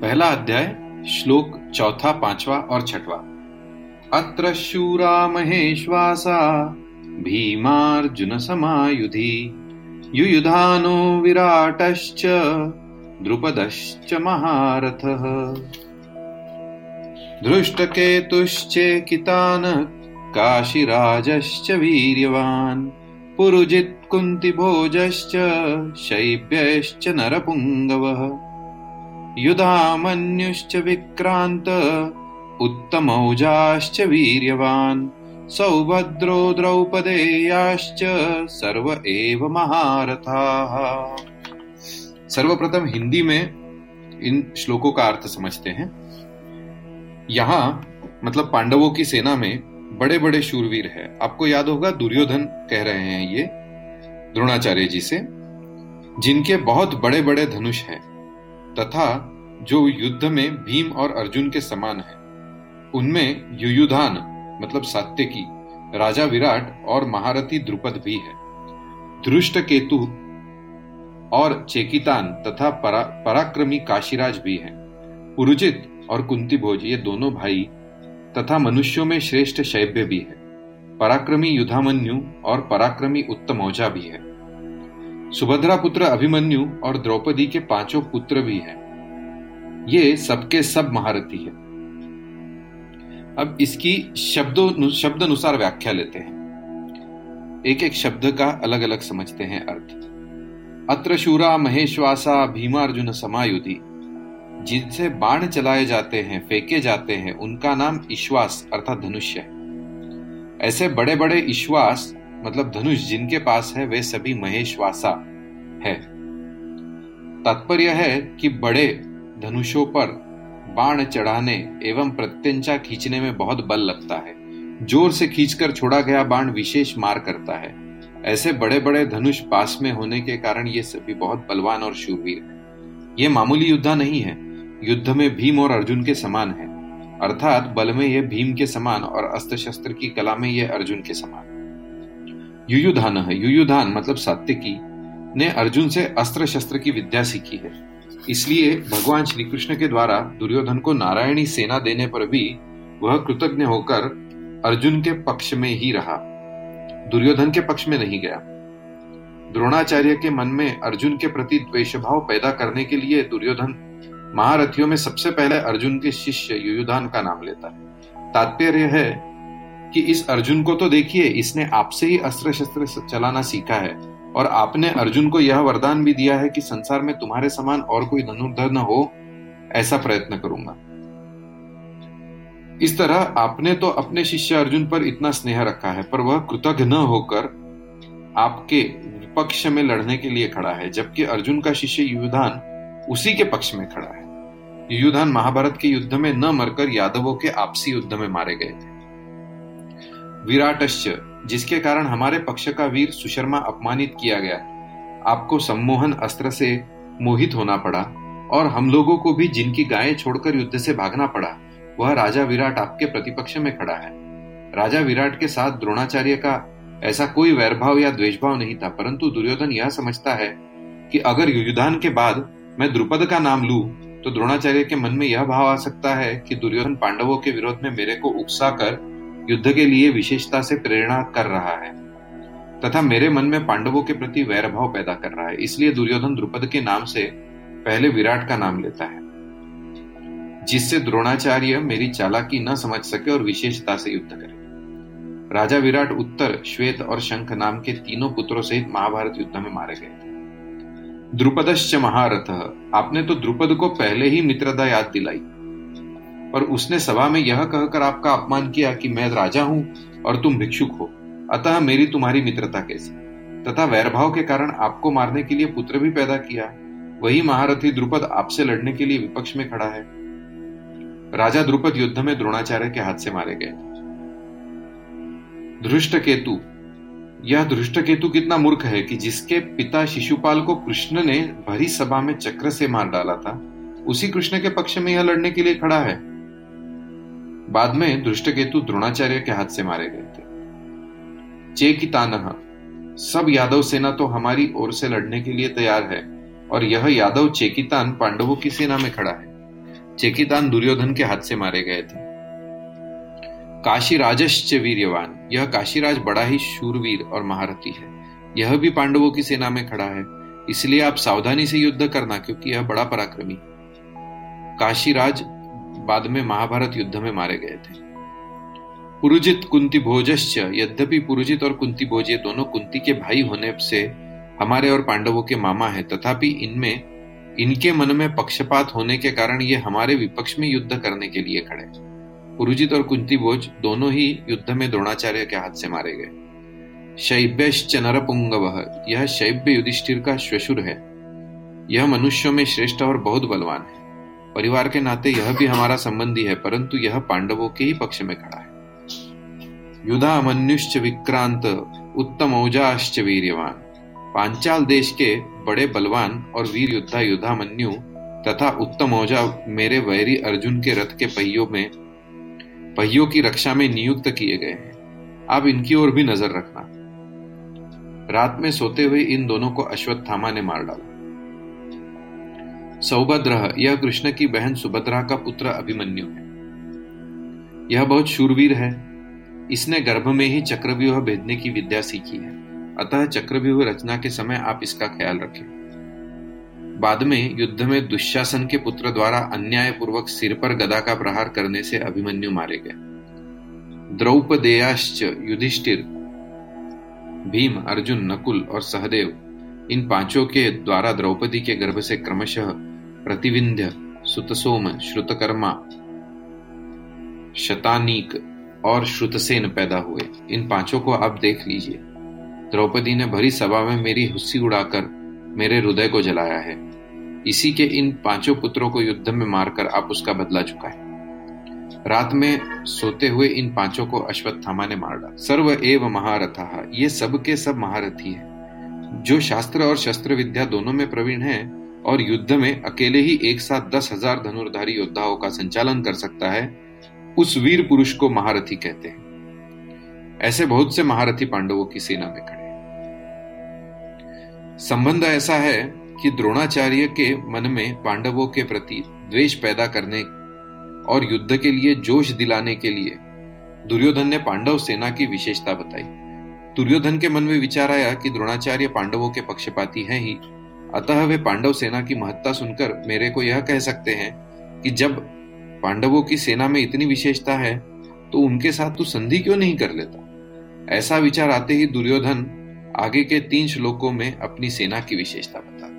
पहला अध्याय, श्लोक चौथा, पांचवा और छठवा। अत्र शूरा महेश्वासा भीमार्जुन समायुधि युयुधानो विराटश्च, द्रुपदश्च महारथः। धृष्टकेतुश्चेकितान् काशिराजश्च वीर्यवान् पुरुजित् कुन्तिभोजश्च शैब्यश्च नरपुङ्गवः। युधामन्युश्च विक्रान्त, उत्तमौजाश्च वीर्यवान्, सौभद्रो द्रौपदेयाश्च सर्व एव महारथाः। सर्वप्रथम हिंदी में इन श्लोकों का अर्थ समझते हैं। यहाँ मतलब पांडवों की सेना में बड़े बड़े शूरवीर है। आपको याद होगा, दुर्योधन कह रहे हैं ये, द्रोणाचार्य जी से, जिनके बहुत बड़े बड़े धनुष हैं। तथा जो युद्ध में भीम और अर्जुन के समान है। उनमें युयुधान मतलब सात्यकी राजा विराट और महारथी द्रुपद भी है। धृष्ट केतु और चेकितान तथा परा, पराक्रमी काशीराज भी हैं। पुरुजित और कुंती भोज ये दोनों भाई तथा मनुष्यों में श्रेष्ठ शैब्य भी है। पराक्रमी युधामन्यु और पराक्रमी उत्तमौजा भी है। सुभद्रा पुत्र अभिमन्यु और द्रौपदी के पाँचों पुत्र भी हैं। ये सबके सब महारथी है। अब इसकी शब्दों शब्द अनुसार व्याख्या लेते हैं। एक एक शब्द का अलग अलग समझते हैं अर्थ। अत्र शूरा महेश्वासा भीमार्जुन समायुधि। जिनसे बाण चलाए जाते हैं, फेंके जाते हैं, उनका नाम ईश्वास अर्थात धनुष्य है। ऐसे बड़े बड़े ईश्वास मतलब धनुष जिनके पास है, वे सभी महेशवासा है। तात्पर्य है कि बड़े धनुषों पर बाण चढ़ाने एवं प्रत्यंचा खींचने में बहुत बल लगता है। ज़ोर से खींचकर छोड़ा गया बाण विशेष मार करता है। ऐसे बड़े बड़े धनुष पास में होने के कारण ये सभी बहुत बलवान और शूरवीर हैं। ये मामूली युद्धा नहीं है। युद्ध में भीम और अर्जुन के समान है। अर्थात बल में यह भीम के समान और अस्त्र शस्त्र की कला में यह अर्जुन के समान युयुधान है युयुधान मतलब सात्यकी, ने अर्जुन से अस्त्र शस्त्र की विद्या सीखी है। इसलिए भगवान श्री कृष्ण के द्वारा दुर्योधन को नारायणी सेना देने पर भी वह कृतज्ञ होकर अर्जुन के पक्ष में ही रहा। दुर्योधन के पक्ष में नहीं गया। द्रोणाचार्य के मन में अर्जुन के प्रति द्वेष भाव पैदा करने के लिए दुर्योधन महारथियों में सबसे पहले अर्जुन के शिष्य युयुधान का नाम लेता है। तात्पर्य है कि इस अर्जुन को तो देखिए, इसने आपसे ही अस्त्र शस्त्र चलाना सीखा है। और आपने अर्जुन को यह वरदान भी दिया है कि संसार में तुम्हारे समान और कोई धनुर्धर न हो, ऐसा प्रयत्न करूँगा। इस तरह आपने तो अपने शिष्य अर्जुन पर इतना स्नेह रखा है, पर वह कृतज्ञ न होकर आपके विपक्ष में लड़ने के लिए खड़ा है, जबकि अर्जुन का शिष्य युद्धान उसी के पक्ष में खड़ा है। युद्धान महाभारत के युद्ध में न मरकर यादवों के आपसी युद्ध में मारे गए थे। विराटश्च, जिसके कारण हमारे पक्ष का वीर सुशर्मा अपमानित किया गया। आपको सम्मोहन अस्त्र से मोहित होना पड़ा, और हम लोगों को भी जिनकी गायें छोड़कर युद्ध से भागना पड़ा, वह राजा विराट आपके प्रतिपक्ष में खड़ा है। राजा विराट के साथ द्रोणाचार्य का ऐसा कोई वैरभाव या द्वेषभाव नहीं था, परंतु दुर्योधन यह समझता है कि अगर युद्धान के बाद मैं द्रुपद का नाम लू तो द्रोणाचार्य के मन में यह भाव आ सकता है कि दुर्योधन पांडवों के विरोध में मेरे को उकसा कर युद्ध के लिए विशेषता से प्रेरणा कर रहा है, तथा मेरे मन में पांडवों के प्रति वैरभाव पैदा कर रहा है, इसलिए दुर्योधन द्रुपद के नाम से पहले विराट का नाम लेता है, जिससे द्रोणाचार्य मेरी चालाकी न समझ सके और विशेषता से युद्ध करे। राजा विराट उत्तर, श्वेत और शंख नाम के तीनों पुत्रों सहित महाभारत युद्ध में मारे गए थे। द्रुपदश्च महारथ, आपने तो द्रुपद को पहले ही मित्रता याद दिलाई। और उसने सभा में यह कहकर आपका अपमान किया कि मैं राजा हूँ और तुम भिक्षुक हो। अतः मेरी तुम्हारी मित्रता कैसी? तथा वैरभाव के कारण आपको मारने के लिए पुत्र भी पैदा किया। वही महारथी द्रुपद आपसे लड़ने के लिए विपक्ष में खड़ा है। राजा द्रुपद युद्ध में द्रोणाचार्य के हाथ से मारे गए। धृष्ट केतु यह धृष्ट केतु कितना मूर्ख है कि जिसके पिता शिशुपाल को कृष्ण ने भरी सभा में चक्र से मार डाला था, उसी कृष्ण के पक्ष में यह लड़ने के लिए खड़ा है। बाद में दृष्टकेतु द्रोणाचार्य के हाथ से मारे गए थे। चेकितान, सब यादव सेना तो हमारी ओर से लड़ने के लिए तैयार है, और यह यादव चेकितान पांडवों की सेना में खड़ा है। चेकितान दुर्योधन के हाथ से मारे गए थे। काशी राजश्च वीर्यवान, यह काशीराज बड़ा ही शूरवीर और महारथी है। यह भी पांडवों की सेना में खड़ा है, इसलिए आप सावधानी से युद्ध करना, क्योंकि यह बड़ा पराक्रमी काशीराज बाद में महाभारत युद्ध में मारे गए थे। पुरुजित कुंती भोजश्च, यद्यपि पुरुजित और कुंती भोज ये दोनों कुंती के भाई होने से हमारे और पांडवों के मामा है, तथापि इनमें, इनके मन में पक्षपात होने के कारण ये हमारे विपक्ष में युद्ध करने के लिए खड़े पुरुजित और कुंती भोज दोनों ही युद्ध में द्रोणाचार्य के हाथ से मारे गए। शैब्यश्च नरपुंगव, यह शैब्य युधिष्ठिर का श्वशुर है। यह मनुष्यों में श्रेष्ठ और बहुत बलवान है। परिवार के नाते यह भी हमारा संबंधी है, परंतु यह पांडवों के ही पक्ष में खड़ा है। युधा मनुष्य विक्रांत, उत्तम औजाश्च वीर्यवान। पांचाल देश के बड़े बलवान और वीर योद्धा युधामन्यु तथा उत्तम औजा मेरे वैरी अर्जुन के रथ के पहियों में, पहियों की रक्षा में नियुक्त किए गए हैं। आप इनकी ओर भी नज़र रखना। रात में सोते हुए इन दोनों को अश्वत्थामा ने मार डाला। सौभद्र यह कृष्ण की बहन सुभद्रा का पुत्र अभिमन्यु है। यह बहुत शूरवीर है। इसने गर्भ में ही चक्रव्यूह भेदने की विद्या सीखी है। अतः चक्रव्यूह रचना के समय आप इसका ख्याल रखें। बाद में युद्ध में दुशासन के पुत्र द्वारा अन्यायपूर्वक सिर पर गदा का प्रहार करने से अभिमन्यु मारे गए। द्रौपदेयाश्च युधिष्ठिर, भीम, अर्जुन, नकुल और सहदेव इन पाँचों के द्वारा द्रौपदी के गर्भ से क्रमशः प्रतिविंध्य सुतसोम, श्रुतकर्मा, शतानीक और श्रुतसेन पैदा हुए। इन पाँचों को आप देख लीजिए। द्रौपदी ने भरी सभा में मेरी हुस्सी उड़ाकर मेरे हृदय को जलाया है। इसी के इन पाँचों पुत्रों को युद्ध में मारकर आप उसका बदला चुकाए। रात में सोते हुए इन पाँचों को अश्वत्थामा ने मार डाला। सर्व एव महारथा, ये सब के सब महारथी है। जो शास्त्र और शस्त्र विद्या दोनों में प्रवीण है और युद्ध में अकेले ही एक साथ दस हज़ार धनुर्धारी योद्धाओं का संचालन कर सकता है, उस वीर पुरुष को महारथी कहते हैं। ऐसे बहुत से महारथी पांडवों की सेना में खड़े संबंध ऐसा है कि द्रोणाचार्य के मन में पांडवों के प्रति द्वेष पैदा करने और युद्ध के लिए जोश दिलाने के लिए दुर्योधन ने पांडव सेना की विशेषता बताई। दुर्योधन के मन में विचार आया कि द्रोणाचार्य पांडवों के पक्षपाती हैं ही। अतः वे पांडव सेना की महत्ता सुनकर मेरे को यह कह सकते हैं कि जब पांडवों की सेना में इतनी विशेषता है तो उनके साथ तू संधि क्यों नहीं कर लेता? ऐसा विचार आते ही दुर्योधन आगे के तीन श्लोकों में अपनी सेना की विशेषता बता